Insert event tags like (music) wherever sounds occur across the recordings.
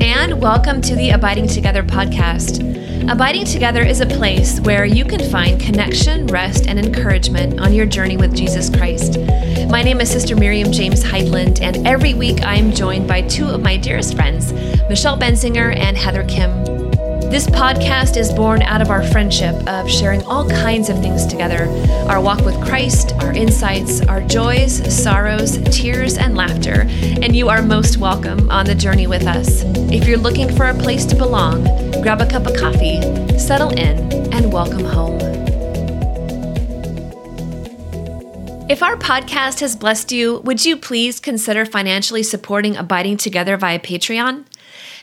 and welcome to the Abiding Together podcast. Abiding Together is a place where you can find connection, rest, and encouragement on your journey with Jesus Christ. My name is Sister Miriam James Heidland, and every week I am joined by two of my dearest friends, Michelle Benzinger and Heather Khym. This podcast is born out of our friendship of sharing all kinds of things together our walk with Christ, our insights, our joys, sorrows, tears, and laughter. And you are most welcome on the journey with us. If you're looking for a place to belong, grab a cup of coffee, settle in, and welcome home. If our podcast has blessed you, would you please consider financially supporting Abiding Together via Patreon?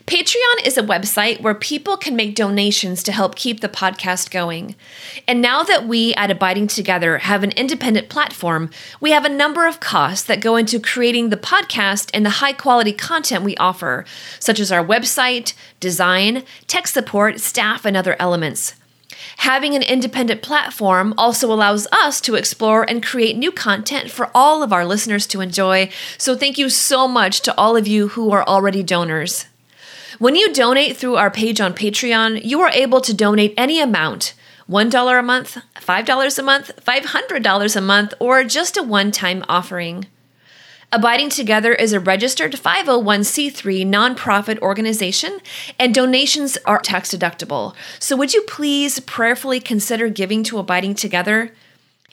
Patreon is a website where people can make donations to help keep the podcast going. And now that we at Abiding Together have an independent platform, we have a number of costs that go into creating the podcast and the high quality content we offer, such as our website, design, tech support, staff, and other elements. Having an independent platform also allows us to explore and create new content for all of our listeners to enjoy. So, thank you so much to all of you who are already donors. When you donate through our page on Patreon, you are able to donate any amount $1 a month, $5 a month, $500 a month, or just a one time offering. Abiding Together is a registered 501c3 nonprofit organization, and donations are tax deductible. So, would you please prayerfully consider giving to Abiding Together?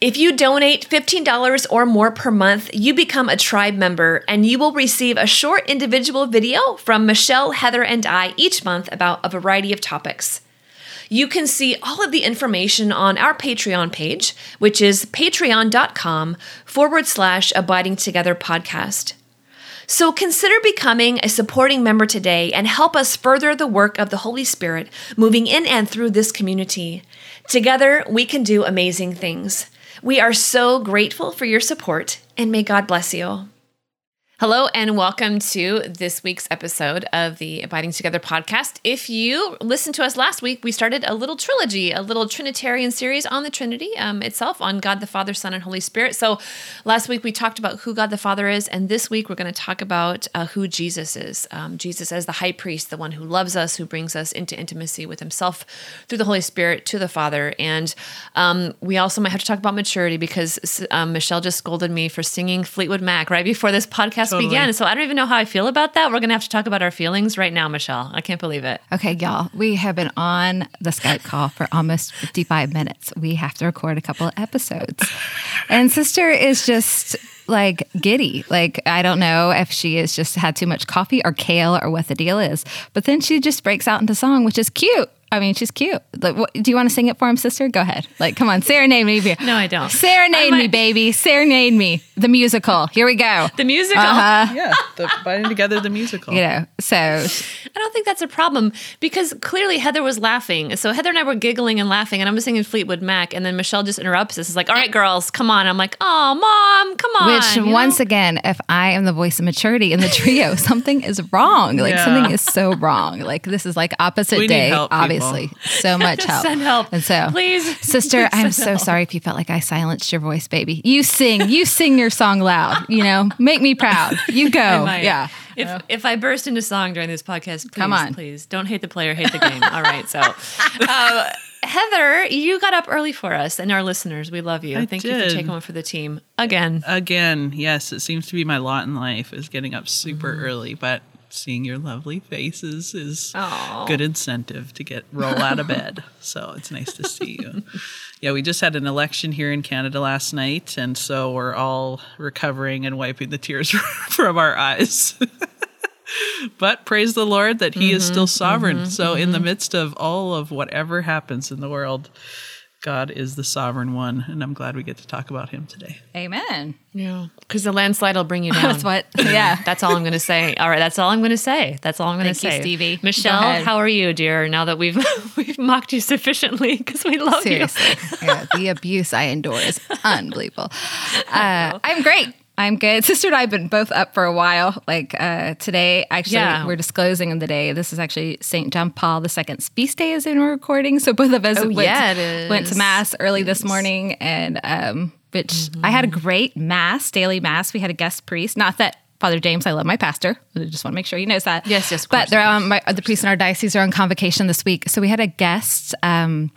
If you donate $15 or more per month, you become a tribe member and you will receive a short individual video from Michelle, Heather, and I each month about a variety of topics. You can see all of the information on our Patreon page, which is patreon.com forward slash abiding together podcast. So consider becoming a supporting member today and help us further the work of the Holy Spirit moving in and through this community. Together, we can do amazing things. We are so grateful for your support, and may God bless you. Hello, and welcome to this week's episode of the Abiding Together podcast. If you listened to us last week, we started a little trilogy, a little Trinitarian series on the Trinity um, itself, on God the Father, Son, and Holy Spirit. So last week we talked about who God the Father is, and this week we're going to talk about uh, who Jesus is. Um, Jesus as the high priest, the one who loves us, who brings us into intimacy with himself through the Holy Spirit to the Father. And um, we also might have to talk about maturity because um, Michelle just scolded me for singing Fleetwood Mac right before this podcast totally. began. So I don't even know how I feel about that. We're going to have to talk about our feelings right now, Michelle. I can't believe it. Okay, y'all. We have been on the Skype call for almost 55 minutes. We have to record a couple of episodes. (laughs) And sister is just like giddy. Like I don't know if she has just had too much coffee or kale or what the deal is. But then she just breaks out into song, which is cute. I mean, she's cute. Like, what, do you want to sing it for him, sister? Go ahead. Like, come on, serenade me. No, I don't. Serenade me, baby. Serenade me. The musical. Here we go. The musical. Uh-huh. Yeah, the binding together the musical. You know, so I don't think that's a problem because clearly Heather was laughing. So Heather and I were giggling and laughing, and I'm singing Fleetwood Mac, and then Michelle just interrupts us. It's like, "All right, girls, come on." I'm like, "Oh, mom, come on." Which once know? again, if I am the voice of maturity in the trio, (laughs) something is wrong. Like yeah. something is so wrong. Like this is like opposite we day, help, obviously. So much (laughs) help. Send help. And so, please, (laughs) sister, I'm so help. sorry if you felt like I silenced your voice, baby. You sing, you sing your song loud. You know, make me proud. You (laughs) go. Yeah. If uh, if I burst into song during this podcast, please, come on, please don't hate the player, hate the game. All right, so. Uh, Heather, you got up early for us and our listeners. We love you. I Thank did. you for taking one for the team again. Again, yes, it seems to be my lot in life is getting up super mm-hmm. early, but seeing your lovely faces is Aww. good incentive to get roll out of bed. (laughs) so it's nice to see you. yeah, we just had an election here in Canada last night, and so we're all recovering and wiping the tears (laughs) from our eyes. (laughs) but praise the Lord that He mm-hmm, is still sovereign. Mm-hmm, so mm-hmm. in the mm-hmm. midst of all of whatever happens in the world, God is the sovereign one, and I'm glad we get to talk about him today. Amen. Yeah, because the landslide will bring you (laughs) down. that's what. Yeah, (laughs) that's all I'm going to say. All right, that's all I'm going to say. That's all I'm going to say. You, Stevie. Michelle, how are you, dear? Now that we've (laughs) we've mocked you sufficiently because we love Seriously. you. Seriously, yeah, the abuse I endure is unbelievable. Uh, I'm great. I'm good. (laughs) Sister and I have been both up for a while. Like uh, today, actually, yeah. we're disclosing in the day. This is actually St. John Paul II's feast day is in recording. So both of us oh, went, yeah, went to Mass early this morning. And um, which mm-hmm. I had a great Mass, daily Mass. We had a guest priest. Not that Father James. I love my pastor. I just want to make sure he knows that. Yes, yes, But they're um, my, the priests in our diocese are on convocation this week, so we had a guest um,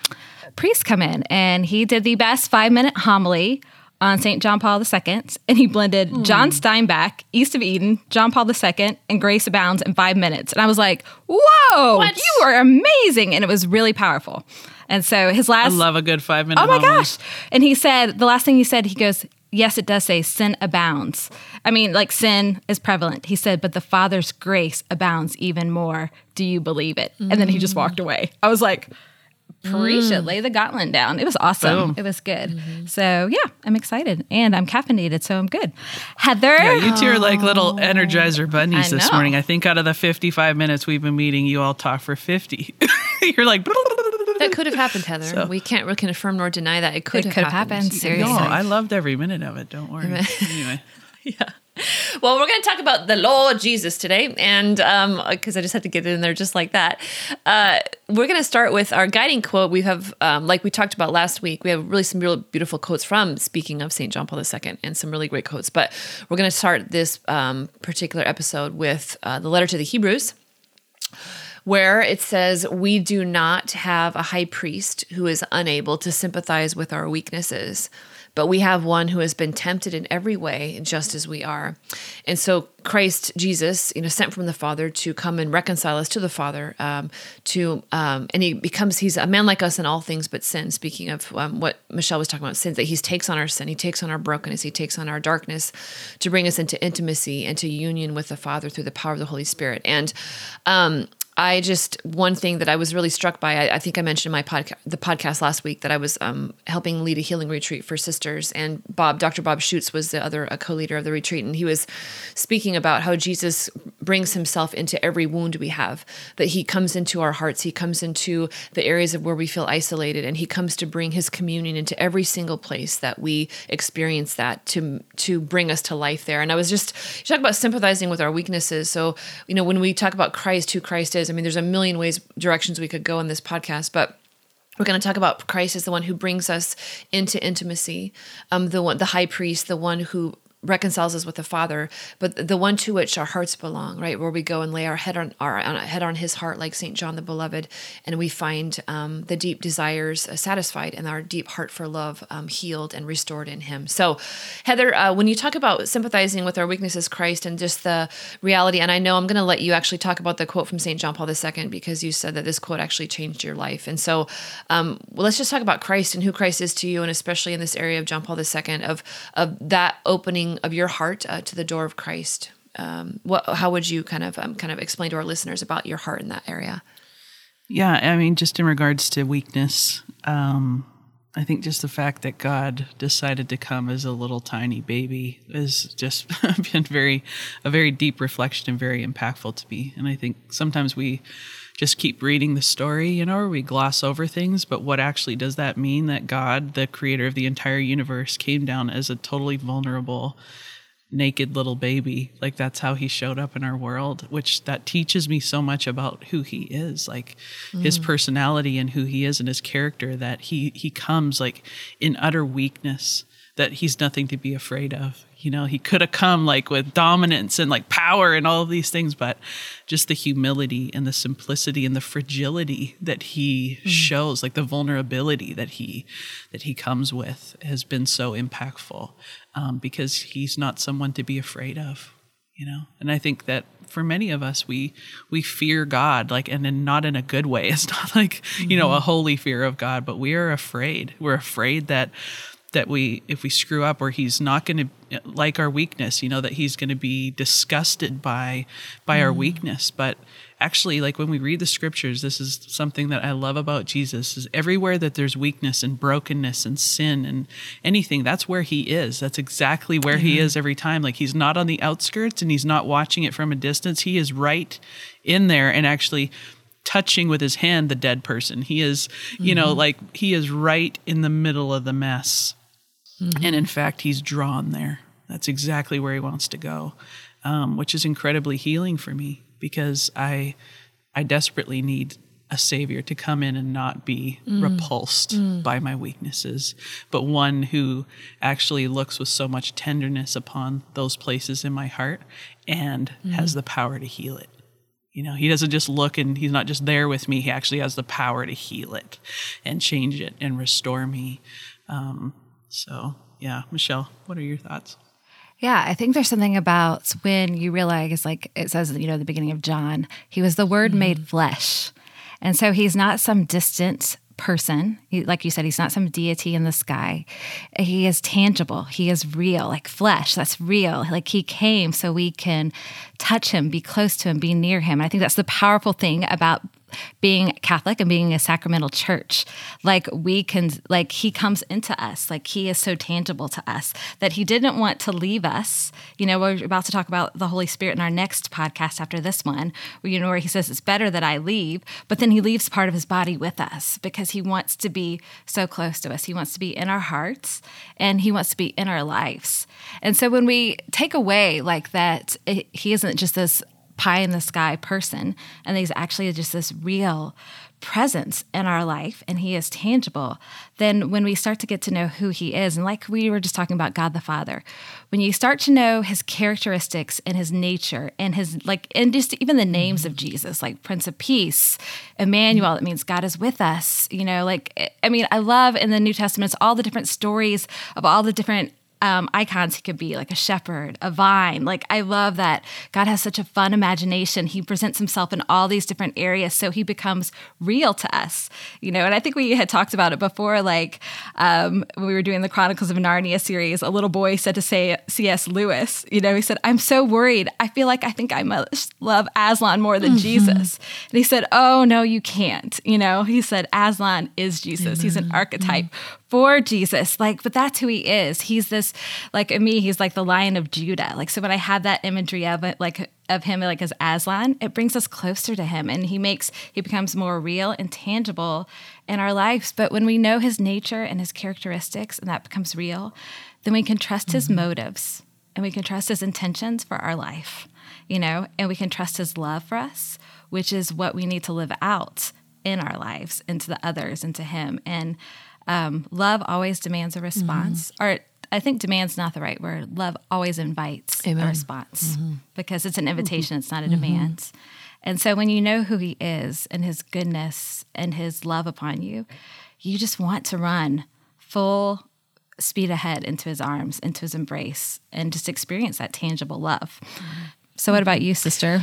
priest come in, and he did the best five minute homily on St. John Paul II, and he blended Hmm. John Steinbeck, East of Eden, John Paul II, and Grace Abounds in five minutes. And I was like, "Whoa, What? you are amazing!" And it was really powerful. And so his last. I love a good five minute. Oh my homily. gosh. And he said, the last thing he said, he goes, Yes, it does say sin abounds. I mean, like sin is prevalent. He said, but the Father's grace abounds even more. Do you believe it? And then he just walked away. I was like, Preach it, mm. lay the gauntlet down. It was awesome. Boom. It was good. Mm-hmm. So, yeah, I'm excited and I'm caffeinated, so I'm good. Heather, Yeah, you two are like little oh, energizer bunnies this morning. I think out of the 55 minutes we've been meeting, you all talk for 50. (laughs) You're like, (laughs) That could have happened, Heather. we can't really confirm nor deny that. It could It have could have happened. happened. Seriously. no, I loved every minute of it. Don't worry. (laughs) anyway. (laughs) Well, we're going to talk about the Lord Jesus today, and because I just had to get it in there just like that, uh, we're going to start with our guiding quote. We have, um, like we talked about last week, we have really some really beautiful quotes from speaking of Saint John Paul II, and some really great quotes. But we're going to start this um, particular episode with uh, the letter to the Hebrews where it says, We do not have a high priest who is unable to sympathize with our weaknesses, but we have one who has been tempted in every way, just as we are. And so, Christ Jesus, you know, sent from the Father to come and reconcile us to the Father, um, to um, and he becomes he's a man like us in all things but sin. Speaking of um, what Michelle was talking about, sins that he takes on our sin, he takes on our brokenness, he takes on our darkness, to bring us into intimacy and to union with the Father through the power of the Holy Spirit. And um, I just one thing that I was really struck by. I, I think I mentioned in my podcast, the podcast last week, that I was um, helping lead a healing retreat for sisters, and Bob, Dr. Bob Schuchts, was the other co-leader of the retreat, and he was speaking about how Jesus brings Himself into every wound we have. That He comes into our hearts, He comes into the areas of where we feel isolated, and He comes to bring His communion into every single place that we experience that to to bring us to life there. And I was just you talk about sympathizing with our weaknesses. So you know when we talk about Christ, who Christ is, I mean, there's a million ways directions we could go in this podcast, but we're going to talk about Christ as the one who brings us into intimacy, um, the one, the high priest, the one who reconciles us with the Father, but the one to which our hearts belong, right? Where we go and lay our head on our, on, head on His heart, like Saint John the Beloved, and we find um, the deep desires uh, satisfied and our deep heart for love um, healed and restored in Him. So, Heather, uh, when you talk about sympathizing with our weaknesses, Christ, and just the reality, and I know I'm going to let you actually talk about the quote from Saint John Paul II because you said that this quote actually changed your life, and so um, well, let's just talk about Christ and who Christ is to you, and especially in this area of John Paul II of of that opening of your heart uh, to the door of Christ. Um, what, how would you kind of um, kind of explain to our listeners about your heart in that area? Yeah, I mean, just in regards to weakness, um, I think just the fact that God decided to come as a little tiny baby is just (laughs) been very a very deep reflection and very impactful to me. And I think sometimes we just keep reading the story, you know, or we gloss over things. But what actually does that mean? That God, the creator of the entire universe, came down as a totally vulnerable naked little baby. Like that's how he showed up in our world which that teaches me so much about who he is like his mm. personality and who he is and his character that he he comes like in utter weakness that he's nothing to be afraid of. You know he could have come like with dominance and like power and all of these things but just the humility and the simplicity and the fragility that he shows like the vulnerability that he that he comes with has been so impactful um, because he's not someone to be afraid of you know? And i think that for many of us we we fear god like and in, not in a good way. (laughs) It's not like you know a holy fear of god but we are afraid. We're afraid that that we if we screw up or he's not going to like our weakness you know that he's going to be disgusted by by our mm. weakness. But actually like when we read the scriptures this is something that i love about jesus is everywhere that there's weakness and brokenness and sin and anything that's where he is. That's exactly where he is every time. Like he's not on the outskirts and he's not watching it from a distance. He is right in there and actually touching with his hand the dead person. He is you know mm-hmm. like he is right in the middle of the mess and in fact, he's drawn there. That's exactly where he wants to go, um, which is incredibly healing for me because I, I desperately need a savior to come in and not be mm. repulsed mm. by my weaknesses, but one who actually looks with so much tenderness upon those places in my heart and mm. has the power to heal it. You know, he doesn't just look and he's not just there with me, he actually has the power to heal it and change it and restore me. Um, so, yeah, Michelle, what are your thoughts? Yeah, I think there's something about when you realize, like it says, you know, the beginning of John, he was the Word mm-hmm. made flesh. And so he's not some distant person. He, like you said, he's not some deity in the sky. He is tangible. He is real, like flesh. That's real. Like he came so we can touch him, be close to him, be near him. And I think that's the powerful thing about being Catholic and being a sacramental church. Like we can, like he comes into us, like he is so tangible to us that he didn't want to leave us. You know, we're about to talk about the Holy Spirit in our next podcast after this one, where you know where he says it's better that I leave, but then he leaves part of his body with us because he wants to be so close to us. He wants to be in our hearts and he wants to be in our lives. And so when we take away like that, it, he isn't just this pie in the sky person. And he's actually just this real presence in our life and he is tangible, then when we start to get to know who he is, and like we were just talking about God the Father, when you start to know his characteristics and his nature and his like, and just even the names of mm-hmm. Jesus, like Prince of Peace, Emmanuel, it means God is with us, you know, like, I mean, I love in the New Testament all the different stories of all the different um, icons. He could be like a shepherd, a vine. Like, I love that God has such a fun imagination. He presents himself in all these different areas. So he becomes real to us, you know. And I think we had talked about it before, like um, when we were doing the Chronicles of Narnia series, a little boy said to say C.S. Lewis, you know, he said, I'm so worried. I feel like I think I must love Aslan more than mm-hmm. Jesus. And he said, Oh, no, you can't. You know, he said, Aslan is Jesus. Amen. He's an archetype mm-hmm for Jesus. Like, but that's who he is. He's this, like me, he's like the lion of Judah. Like, so when I have that imagery of it, like of him like as Aslan, it brings us closer to him and he makes he becomes more real and tangible in our lives. But when we know his nature and his characteristics and that becomes real, then we can trust mm-hmm. his motives and we can trust his intentions for our life, you know, and we can trust his love for us, which is what we need to live out in our lives and to the others and to him. And um, love always demands a response, mm-hmm. or I think demands not the right word. Love always invites Amen. a response mm-hmm. because it's an invitation, it's not a mm-hmm. demand. And so when you know who he is and his goodness and his love upon you, you just want to run full speed ahead into his arms, into his embrace, and just experience that tangible love. So, what about you, sister?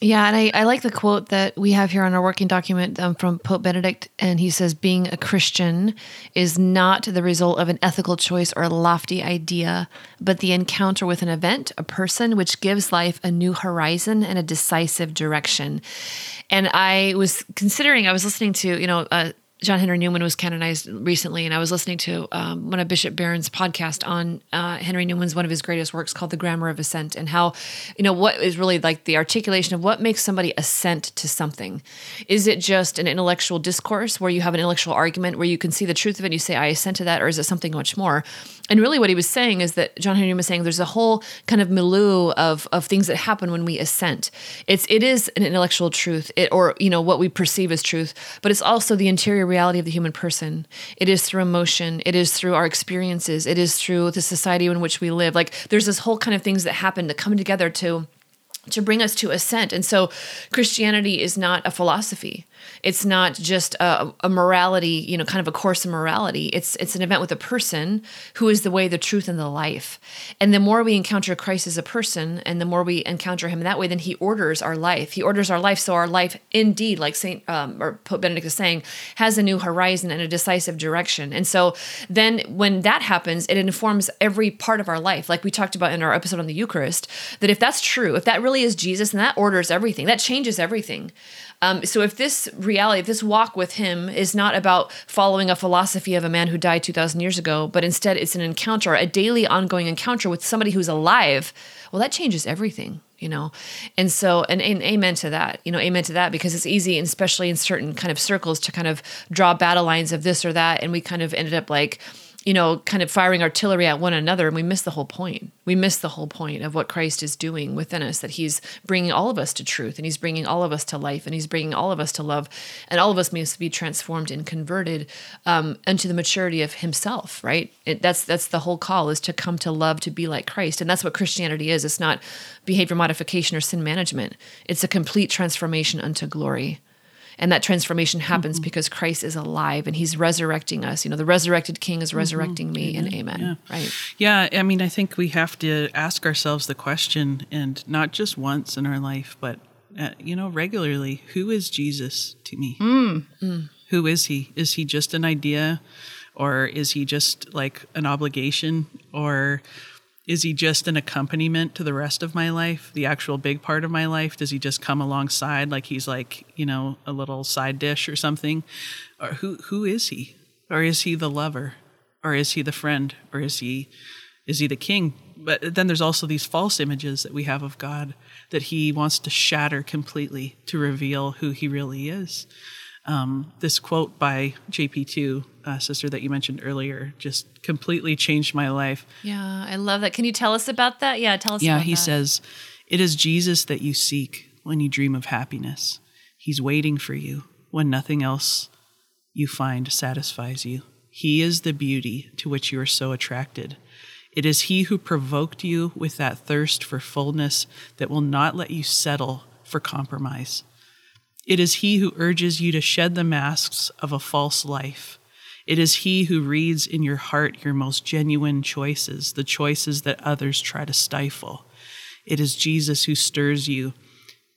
Yeah, and I, I like the quote that we have here on our working document um, from Pope Benedict. And he says, Being a Christian is not the result of an ethical choice or a lofty idea, but the encounter with an event, a person, which gives life a new horizon and a decisive direction. And I was considering, I was listening to, you know, uh, John Henry Newman was canonized recently, and I was listening to um, one of Bishop Barron's podcast on uh, Henry Newman's one of his greatest works called "The Grammar of Assent," and how you know what is really like the articulation of what makes somebody assent to something. Is it just an intellectual discourse where you have an intellectual argument where you can see the truth of it and you say I assent to that, or is it something much more? And really, what he was saying is that John Henry Newman was saying there's a whole kind of milieu of of things that happen when we assent. It's it is an intellectual truth, it, or you know what we perceive as truth, but it's also the interior reality of the human person. It is through emotion. It is through our experiences. It is through the society in which we live. Like there's this whole kind of things that happen that come together to to bring us to assent. And so Christianity is not a philosophy. It's not just a, a, morality, you know, kind of a course in morality. It's it's an event with a person who is the way, the truth, and the life. And the more we encounter Christ as a person, and the more we encounter Him in that way, then He orders our life. He orders our life, so our life, indeed, like Saint um, or Pope Benedict is saying, has a new horizon and a decisive direction. And so then, when that happens, it informs every part of our life. Like we talked about in our episode on the Eucharist, that if that's true, if that really is Jesus, and that orders everything, that changes everything. Um, so if this reality, if this walk with him is not about following a philosophy of a man who died 2,000 years ago, but instead it's an encounter, a daily ongoing encounter with somebody who's alive, well, that changes everything you know? And so and, and, amen to that you know amen to that because it's easy especially in certain kind of circles to kind of draw battle lines of this or that and we kind of ended up like you know, kind of firing artillery at one another, and we miss the whole point. We miss the whole point of what Christ is doing within us, that He's bringing all of us to truth, and He's bringing all of us to life, and He's bringing all of us to love, and all of us must be transformed and converted um, into the maturity of Himself. Right? It, that's that's the whole call is to come to love, to be like Christ, and that's what Christianity is. It's not behavior modification or sin management. It's a complete transformation unto glory. And that transformation happens mm-hmm. because Christ is alive and he's resurrecting us. You know, the resurrected king is mm-hmm. resurrecting mm-hmm. me, and amen. Yeah. Right. Yeah. I mean, I think we have to ask ourselves the question, and not just once in our life, but, uh, you know, regularly who is Jesus to me? Mm. Mm. Who is he? Is he just an idea? Or is he just like an obligation? Or is he just an accompaniment to the rest of my life the actual big part of my life? Does he just come alongside like he's like you know a little side dish or something? Or who who is he? Or is he the lover? Or is he the friend? Or is he is he the king? But then there's also these false images that we have of god that he wants to shatter completely to reveal who he really is. Um, this quote by JP2, uh, sister that you mentioned earlier, just completely changed my life. Yeah, I love that. Can you tell us about that? Yeah, tell us yeah, he that. says, It is Jesus that you seek when you dream of happiness. He's waiting for you when nothing else you find satisfies you. He is the beauty to which you are so attracted. It is He who provoked you with that thirst for fullness that will not let you settle for compromise. It is He who urges you to shed the masks of a false life. It is He who reads in your heart your most genuine choices, the choices that others try to stifle. It is Jesus who stirs you.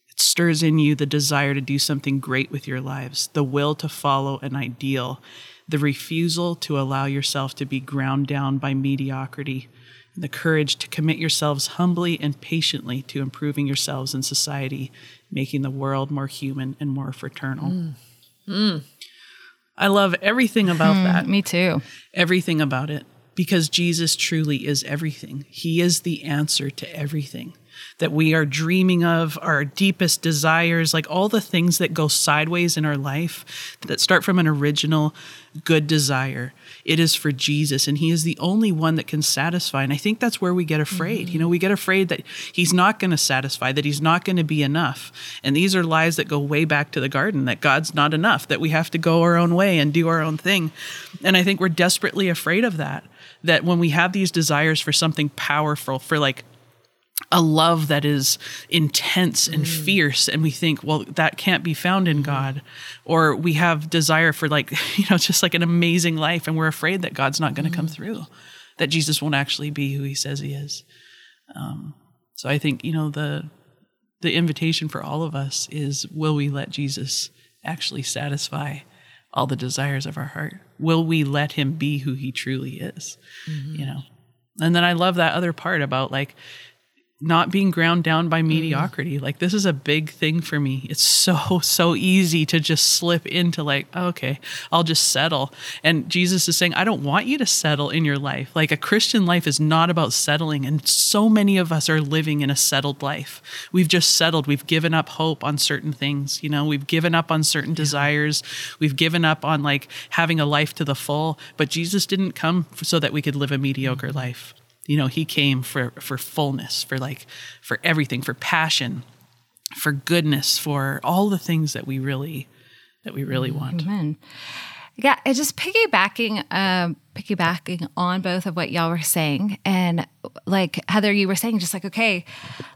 It stirs in you the desire to do something great with your lives, the will to follow an ideal, the refusal to allow yourself to be ground down by mediocrity, and the courage to commit yourselves humbly and patiently to improving yourselves in society making the world more human and more fraternal. Mm. Mm. I love everything about mm, that. Me too. Everything about it. Because Jesus truly is everything. He is the answer to everything that we are dreaming of, our deepest desires, like all the things that go sideways in our life that start from an original good desire. It is for Jesus, and He is the only one that can satisfy. And I think that's where we get afraid. Mm-hmm. You know, we get afraid that He's not going to satisfy, that He's not going to be enough. And these are lies that go way back to the garden that God's not enough, that we have to go our own way and do our own thing. And I think we're desperately afraid of that. That when we have these desires for something powerful, for like a love that is intense and mm. fierce and we think well that can't be found in mm. god or we have desire for like (laughs) you know just like an amazing life and we're afraid that god's not going to mm. come through that jesus won't actually be who he says he is um, so i think you know the the invitation for all of us is will we let jesus actually satisfy all the desires of our heart will we let him be who he truly is mm-hmm. you know and then i love that other part about like not being ground down by mm. mediocrity. Mm. Like this is a big thing for me. It's so (laughs) so easy to just slip into like, okay, I'll just settle. And Jesus is saying, I don't want you to settle in your life. Like a Christian life is not about settling and so many of us are living in a settled life. We've just settled. We've given up hope on certain things, you know. We've given up on certain yeah. desires. We've given up on like having a life to the full, but Jesus didn't come so that we could live a mediocre life. You know, he came for for fullness, for like for everything, for passion, for goodness, for all the things that we really that we really want. Amen. Yeah, just piggybacking, um, piggybacking on both of what y'all were saying, and like Heather, you were saying, just like, okay,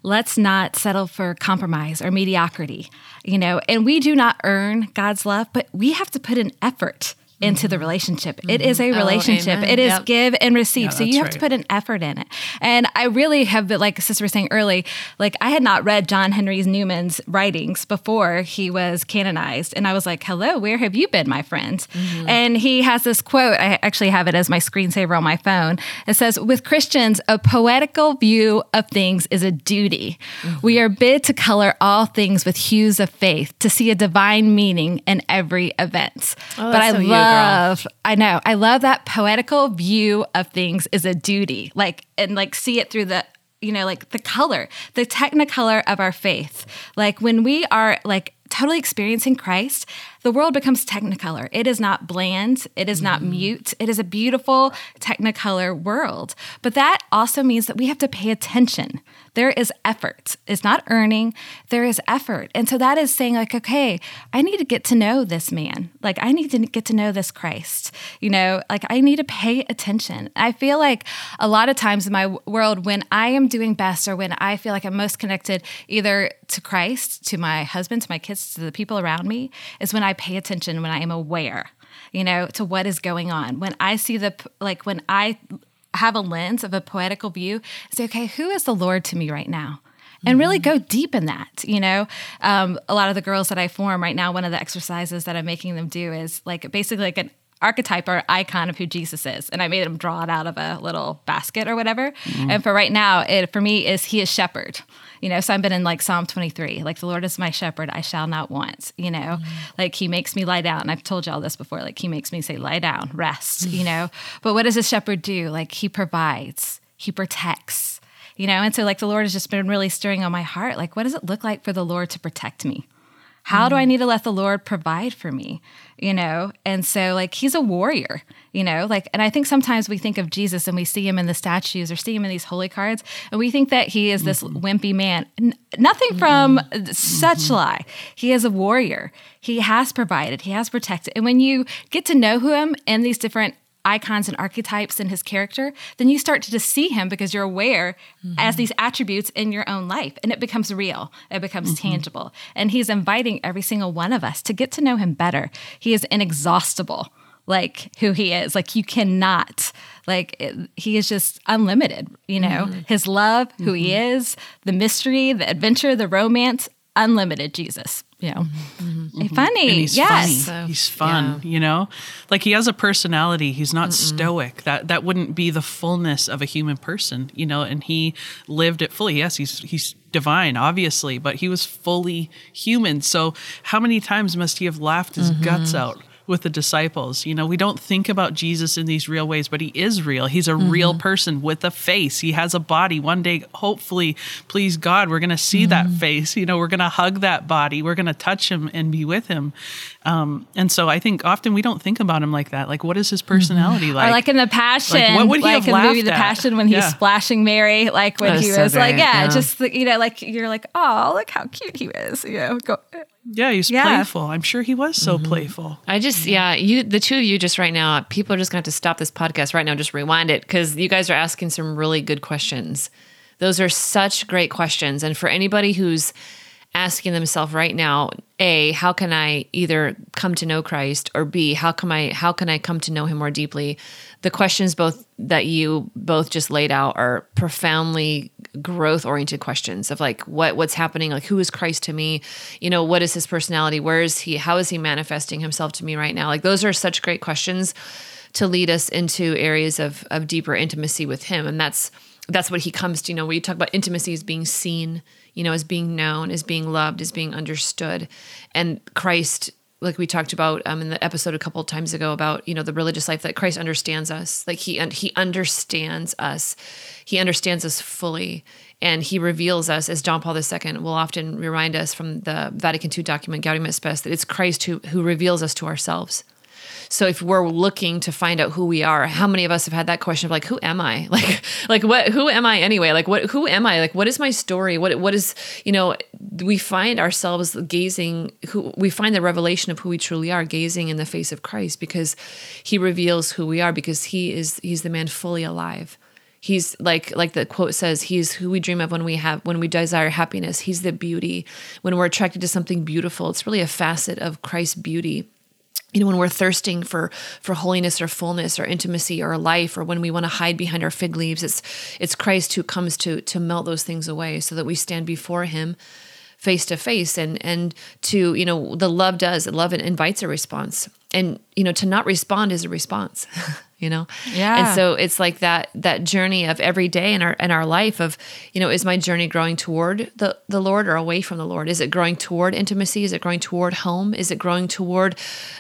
let's not settle for compromise or mediocrity, you know. And we do not earn God's love, but we have to put an effort into the relationship. Mm-hmm. It is a oh, relationship. Oh, it is yep. give and receive. Yeah, so you have right. to put an effort in it. And I really have been, like Sister was saying early, like I had not read John Henry Newman's writings before he was canonized. And I was like, hello, where have you been, my friend? Mm-hmm. And he has this quote. I actually have it as my screensaver on my phone. It says, with Christians, a poetical view of things is a duty. Mm-hmm. We are bid to color all things with hues of faith, to see a divine meaning in every event. Oh, but I so love love I know. I love that poetical view of things is a duty. Like and like see it through the you know, like the color, the technicolor of our faith. Like when we are like totally experiencing Christ, the world becomes technicolor. It is not bland, it is not mm-hmm. mute. It is a beautiful technicolor world. But that also means that we have to pay attention. There is effort. It's not earning, there is effort. And so that is saying, like, okay, I need to get to know this man. Like, I need to get to know this Christ. You know, like, I need to pay attention. I feel like a lot of times in my world, when I am doing best or when I feel like I'm most connected either to Christ, to my husband, to my kids, to the people around me, is when I pay attention, when I am aware you know, to what is going on. When I see the, like, when I have a lens of a poetical view, say, okay, who is the Lord to me right now? and really mm-hmm. go deep in that. You know, um, a lot of the girls that I form right now, one of the exercises that I'm making them do is like basically like an archetype or icon of who Jesus is. And I made them draw it out of a little basket or whatever. Mm-hmm. And for right now, it for me is he is shepherd. You know, so I've been in like Psalm 23, like the Lord is my shepherd, I shall not want, you know, mm-hmm. like he makes me lie down. And I've told you all this before, like he makes me say, lie down, rest, you know. But what does a shepherd do? Like he provides, he protects, you know. And so, like, the Lord has just been really stirring on my heart. Like, what does it look like for the Lord to protect me? How do I mm. need to let the Lord provide for me? You know? And so, like, he's a warrior, you know? Like, and I think sometimes we think of Jesus and we see him in the statues or see him in these holy cards, and we think that he is this mm-hmm. wimpy man. N- nothing from mm-hmm. such mm-hmm. lie. He is a warrior. He has provided, he has protected. And when you get to know him in these different icons and archetypes in his character, then you start to just see him because you're aware mm-hmm. as these attributes in your own life and it becomes real, it becomes mm-hmm. tangible. And he's inviting every single one of us to get to know him better. He is inexhaustible like who he is like you cannot like it, he is just unlimited you know mm-hmm. his love who mm-hmm. he is the mystery the adventure the romance unlimited jesus you know, mm-hmm, funny. And he's yes, funny. So, he's fun. Yeah. You know, like he has a personality. He's not Mm-mm. stoic. That that wouldn't be the fullness of a human person. You know, and he lived it fully. Yes, he's he's divine, obviously, but he was fully human. So how many times must he have laughed his mm-hmm. guts out? With the disciples. You know, we don't think about Jesus in these real ways, but he is real. He's a mm-hmm. real person with a face. He has a body. One day, hopefully, please God, we're going to see mm-hmm. that face. You know, we're going to hug that body. We're going to touch him and be with him. Um, and so I think often we don't think about him like that. Like, what is his personality mm-hmm. like? Or like in the Passion, like, what would he like have in the movie The Passion when he's yeah. splashing Mary, like when he was so like, yeah, yeah, just you know, like you're like, oh, look how cute he is. You know, go, yeah, he's yeah. playful. I'm sure he was so mm-hmm. playful. I just, yeah, you, the two of you, just right now, people are just going to have to stop this podcast right now, just rewind it because you guys are asking some really good questions. Those are such great questions, and for anybody who's asking themselves right now a how can i either come to know christ or b how can i how can i come to know him more deeply the questions both that you both just laid out are profoundly growth oriented questions of like what what's happening? Like who is christ to me? You know what is his personality? Where is he? How is he manifesting himself to me right now? Like those are such great questions to lead us into areas of of deeper intimacy with him. And that's that's what he comes to you know we talk about intimacy as being seen you know, as being known, as being loved, as being understood. And Christ, like we talked about um, in the episode a couple of times ago about you know the religious life, that Christ understands us, like he he understands us, he understands us fully, and he reveals us, as John Paul II will often remind us from the Vatican II document Gaudium et Spes, that it's Christ who who reveals us to ourselves. So if we're looking to find out who we are, how many of us have had that question of like, who am I? (laughs) Like, like what, who am I anyway? Like what, who am I? Like, what is my story? What, what is, you know, we find ourselves gazing who we find the revelation of who we truly are, gazing in the face of Christ because he reveals who we are because he is, he's the man fully alive he's like like the quote says he's who we dream of when we have when we desire happiness he's the beauty when we're attracted to something beautiful it's really a facet of christ's beauty you know when we're thirsting for for holiness or fullness or intimacy or life or when we want to hide behind our fig leaves it's it's christ who comes to to melt those things away so that we stand before him face to face and and to you know the love does love invites a response. And you know to not respond is a response (laughs) you know? Yeah. and so it's like that that journey of every day in our in our life of you know is my journey growing toward the the lord or away from the lord? Is it growing toward intimacy? Is it growing toward home? Is it growing toward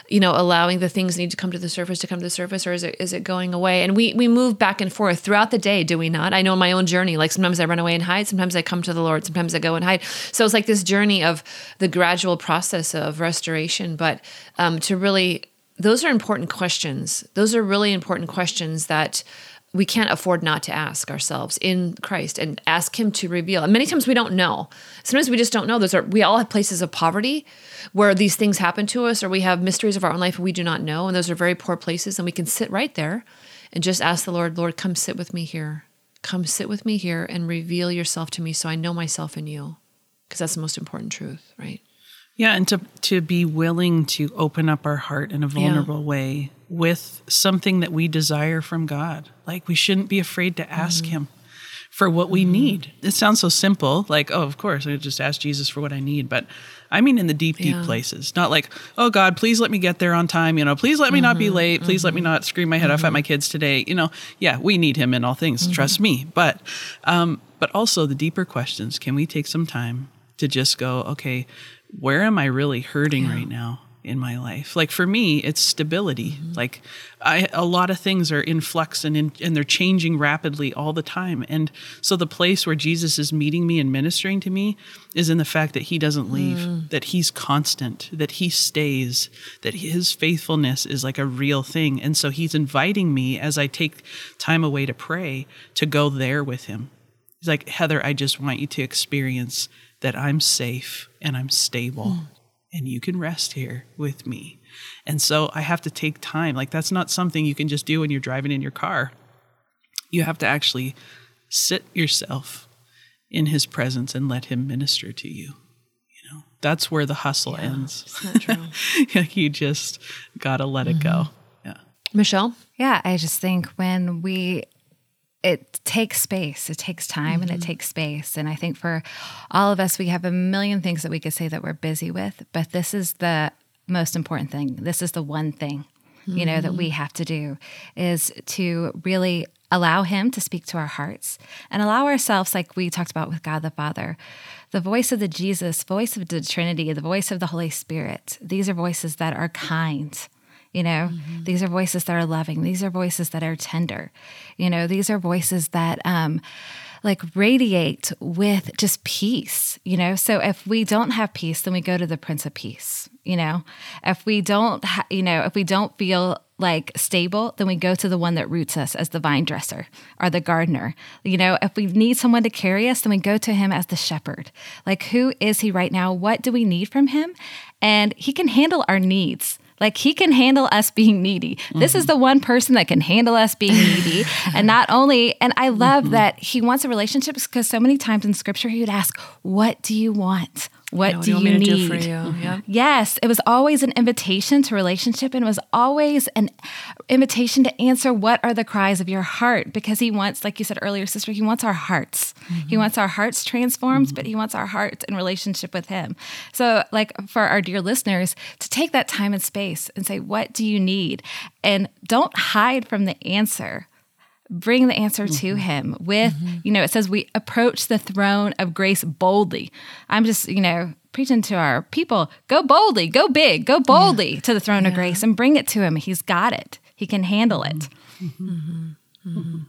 you know allowing the things that need to come to the surface to come to the surface or is it is it going away? And we we move back and forth throughout the day do we not? I know my own journey like sometimes i run away and hide sometimes i come to the lord sometimes i go and hide. So it's like this journey of the gradual process of restoration but um, to really those are important questions. Those are really important questions that we can't afford not to ask ourselves in Christ and ask Him to reveal. And many times we don't know. Sometimes we just don't know. Those are we all have places of poverty where these things happen to us, or we have mysteries of our own life we do not know, and those are very poor places. And we can sit right there and just ask the Lord, Lord, come sit with me here. Come sit with me here and reveal yourself to me so I know myself in you. Because that's the most important truth, right? Yeah, and to to be willing to open up our heart in a vulnerable way with something that we desire from God. Like we shouldn't be afraid to ask Mm-hmm. him for what we need. It sounds so simple, like, oh, of course, I just ask Jesus for what I need, but I mean in the deep deep places. Not like, oh God, please let me get there on time, you know, please let me not Mm-hmm. be late, please let me not scream my head off at my kids today. You know, yeah, we need him in all things, Mm-hmm. trust me. But um but also the deeper questions, can we take some time to just go, okay, where am I really hurting right now in my life? Like for me, it's stability. Mm-hmm. Like I, a lot of things are in flux and in, and they're changing rapidly all the time. And so the place where Jesus is meeting me and ministering to me is in the fact that he doesn't leave, mm. that he's constant, that he stays, that his faithfulness is like a real thing. And so he's inviting me as I take time away to pray to go there with him. He's like, Heather, I just want you to experience that I'm safe and I'm stable and you can rest here with me. And so I have to take time. Like, that's not something you can just do when you're driving in your car. You have to actually sit yourself in his presence and let him minister to you. You know, that's where the hustle ends. (laughs) you just got to let it go. Yeah. Michelle? Yeah, I just think when we it takes space, it takes time and it mm-hmm. takes space. And I think for all of us, we have a million things that we could say that we're busy with, but this is the most important thing. This is the one thing, you know, that we mm-hmm. have to do is to really allow him to speak to our hearts and allow ourselves, like we talked about with God the Father, the voice of the Jesus, voice of the Trinity, the voice of the Holy Spirit. These are voices that are kind. You know, these are voices that are loving. These are voices that are tender. You know, these are voices that um, like radiate with just peace. You know, so if we don't have peace, then we go to the Prince of Peace. You know, if we don't, ha- you know, if we don't feel like stable, then we go to the one that roots us as the vine dresser or the gardener. You know, if we need someone to carry us, then we go to him as the shepherd. Like, who is he right now? What do we need from him? And he can handle our needs. Like he can handle us being needy. This is mm-hmm. the one person that can handle us being needy. (laughs) and not only, and I love mm-hmm. that he wants a relationship because so many times in scripture he would ask, What do you want? What What do you, you want me to need? do for you? Mm-hmm. Yeah. Yes, it was always an invitation to relationship and it was always an invitation to answer what are the cries of your heart because he wants like you said earlier sister he wants our hearts. He mm-hmm. wants our hearts transformed but mm-hmm. he wants our hearts in relationship with him. So like for our dear listeners to take that time and space and say what do you need and don't hide from the answer bring the answer to mm-hmm. him with mm-hmm. you know it says we approach the throne of grace boldly. I'm just you know preaching to our people go boldly go big go boldly to the throne of grace and bring it to him. He's got it. He can handle it. Mm-hmm.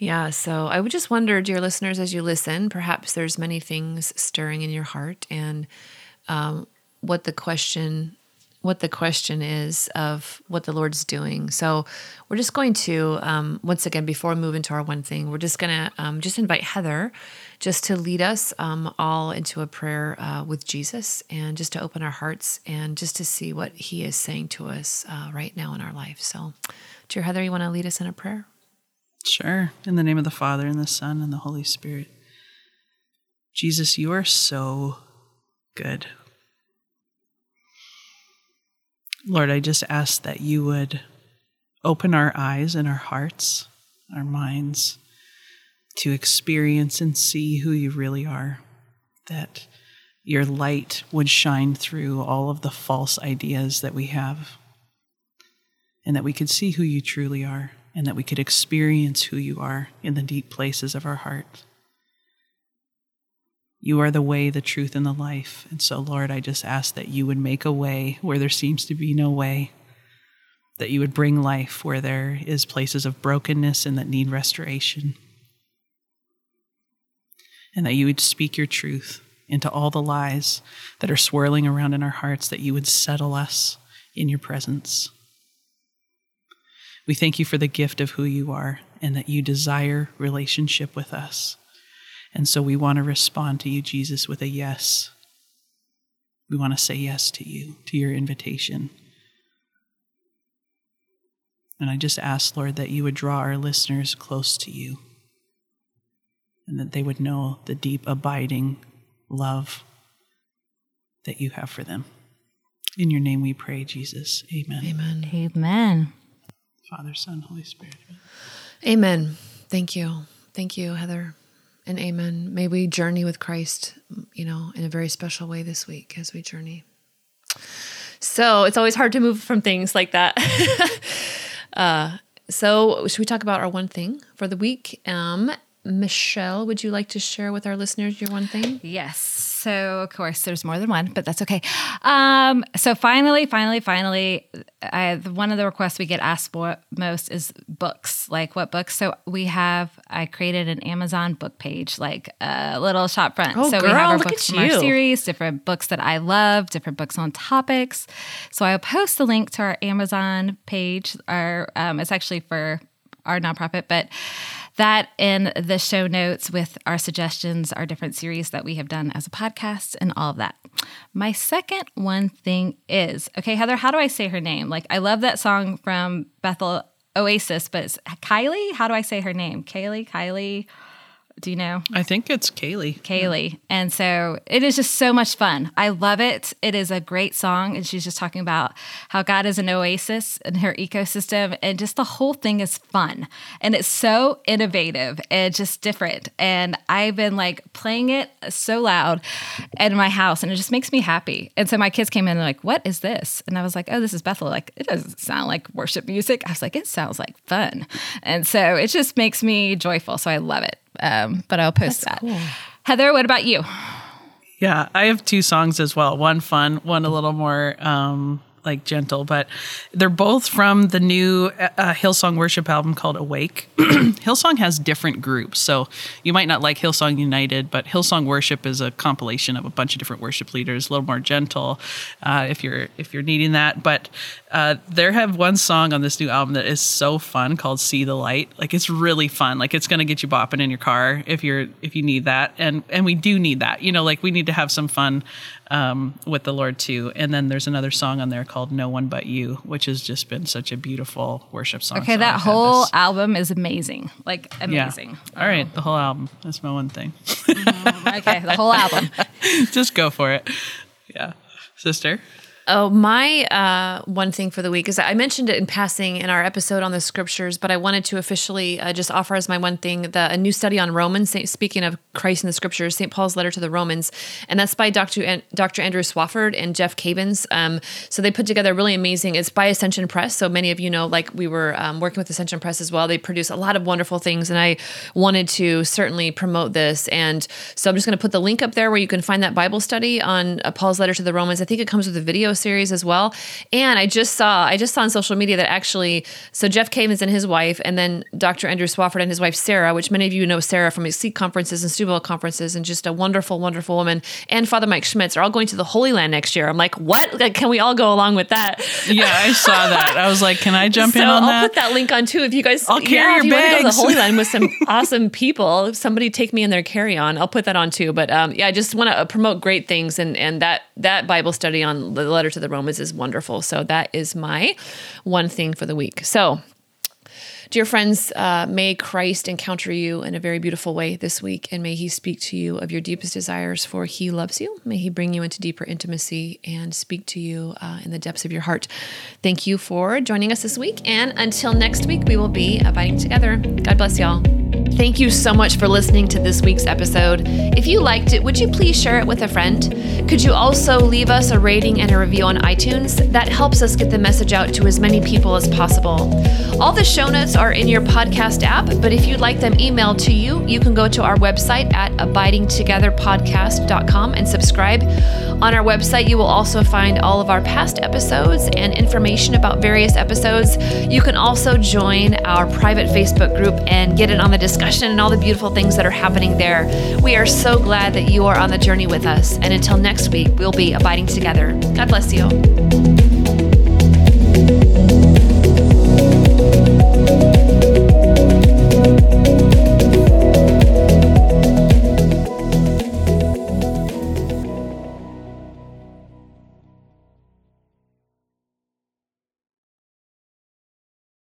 Yeah, so I would just wonder, dear listeners, as you listen, perhaps there's many things stirring in your heart, and um, what the question, what the question is of what the Lord's doing. So we're just going to um, once again before we move into our one thing, we're just gonna um, just invite Heather just to lead us um, all into a prayer uh, with Jesus, and just to open our hearts and just to see what He is saying to us uh, right now in our life. So, dear Heather, you want to lead us in a prayer? Sure. In the name of the Father, and the Son, and the Holy Spirit. Jesus, you are so good. Lord, I just ask that you would open our eyes and our hearts, our minds, to experience and see who you really are. That your light would shine through all of the false ideas that we have. and that we could see who you truly are, and that we could experience who you are in the deep places of our heart. You are the way, the truth, and the life. And so, Lord, I just ask that you would make a way where there seems to be no way, that you would bring life where there is places of brokenness and that need restoration, and that you would speak your truth into all the lies that are swirling around in our hearts, that you would settle us in your presence. We thank you for the gift of who you are and that you desire relationship with us. And so we want to respond to you, Jesus, with a yes. We want to say yes to you, to your invitation. And I just ask, Lord, that you would draw our listeners close to you and that they would know the deep, abiding love that you have for them. In your name we pray, Jesus. Amen. Amen. Amen. Father, Son, Holy Spirit. Amen. Thank you. Thank you, Heather. And amen. May we journey with Christ, you know, in a very special way this week as we journey. So it's always hard to move from things like that. (laughs) uh, so, should we talk about our one thing for the week? Um, Michelle, would you like to share with our listeners your one thing? Yes. So, of course, there's more than one, but that's okay. Um, so, finally, finally, finally, I, one of the requests we get asked for most is books. Like, what books? So, we have, I created an Amazon book page, like a little shop front. Oh, so, girl, we have our look books from our you. series, different books that I love, different books on topics. So, I'll post the link to our Amazon page. Our, um, it's actually for our nonprofit, but that in the show notes with our suggestions, our different series that we have done as a podcast, and all of that. My second one thing is okay, Heather, how do I say her name? Like, I love that song from Bethel Oasis, but Kylie. How do I say her name? Kaylee, Kylie. Do you know? I think it's Kaylee. Kaylee. And so it is just so much fun. I love it. It is a great song. And she's just talking about how God is an oasis in her ecosystem. And just the whole thing is fun. And it's so innovative and just different. And I've been like playing it so loud in my house and it just makes me happy. And so my kids came in and like, what is this? And I was like, oh, this is Bethel. Like, it doesn't sound like worship music. I was like, it sounds like fun. And so it just makes me joyful. So I love it. Um, but I'll post that. Heather, what about you? Yeah, I have two songs as well. One fun, one a little more um, like gentle, but they're both from the new uh, Hillsong worship album called Awake. (clears throat) Hillsong has different groups, so you might not like Hillsong United, but Hillsong Worship is a compilation of a bunch of different worship leaders, a little more gentle uh, if you're if you're needing that. But uh, there have one song on this new album that is so fun called "See the Light." Like it's really fun. Like it's to get you bopping in your car if you're if you need that, and and we do need that. You know, like we need to have some fun um, with the Lord too. And then there's another song on there called "No One But You," which has just been such a beautiful worship song. Okay, So that I've whole album is amazing. Like yeah. amazing. All right, the whole album. That's my one thing. Okay, the whole album. (laughs) just go for it. Yeah, sister. Oh, my uh, one thing for the week is I mentioned it in passing in our episode on the scriptures, but I wanted to officially uh, just offer as my one thing the a new study on Romans. Speaking of Christ in the scriptures, St. Paul's letter to the Romans, and that's by Dr. An- Dr. Andrew Swafford and Jeff Cavins. Um, so they put together really amazing. It's by Ascension Press, so many of you know, like we were um, working with Ascension Press as well. They produce a lot of wonderful things, and I wanted to certainly promote this. And so I'm just going to put the link up there where you can find that Bible study on uh, Paul's letter to the Romans. I think it comes with a video series as well. And I just saw, I just saw on social media that actually, so Jeff Cavins and his wife, and then Dr. Andrew Swafford and his wife Sarah, which many of you know Sarah from Seek conferences and Steubenville conferences, and just a wonderful, wonderful woman, and Father Mike Schmitz are all going to the Holy Land next year. I'm like, what? Like, can we all go along with that? Yeah, I saw that. I was like, can I jump so in on I'll that? put that link on too. If you guys, I'll carry yeah, your if you want to go to the. Holy Land with some (laughs) awesome people, if somebody take me in their carry on. I'll put that on too. But um, yeah, I just want to promote great things, and and that that Bible study on the letter to the Romans is wonderful. So that is my one thing for the week. So. Dear friends, uh, may Christ encounter you in a very beautiful way this week, and may He speak to you of your deepest desires, for He loves you. May He bring you into deeper intimacy and speak to you uh, in the depths of your heart. Thank you for joining us this week, and until next week, we will be abiding together. God bless y'all. Thank you so much for listening to this week's episode. If you liked it, would you please share it with a friend? Could you also leave us a rating and a review on iTunes? That helps us get the message out to as many people as possible. All the show notes are in your podcast app, but if you'd like them emailed to you, you can go to our website at abidingtogetherpodcast.com and subscribe. On our website, you will also find all of our past episodes and information about various episodes. You can also join our private Facebook group and get in on the discussion and all the beautiful things that are happening there. We are so glad that you are on the journey with us. And until next week, we'll be abiding together. God bless you.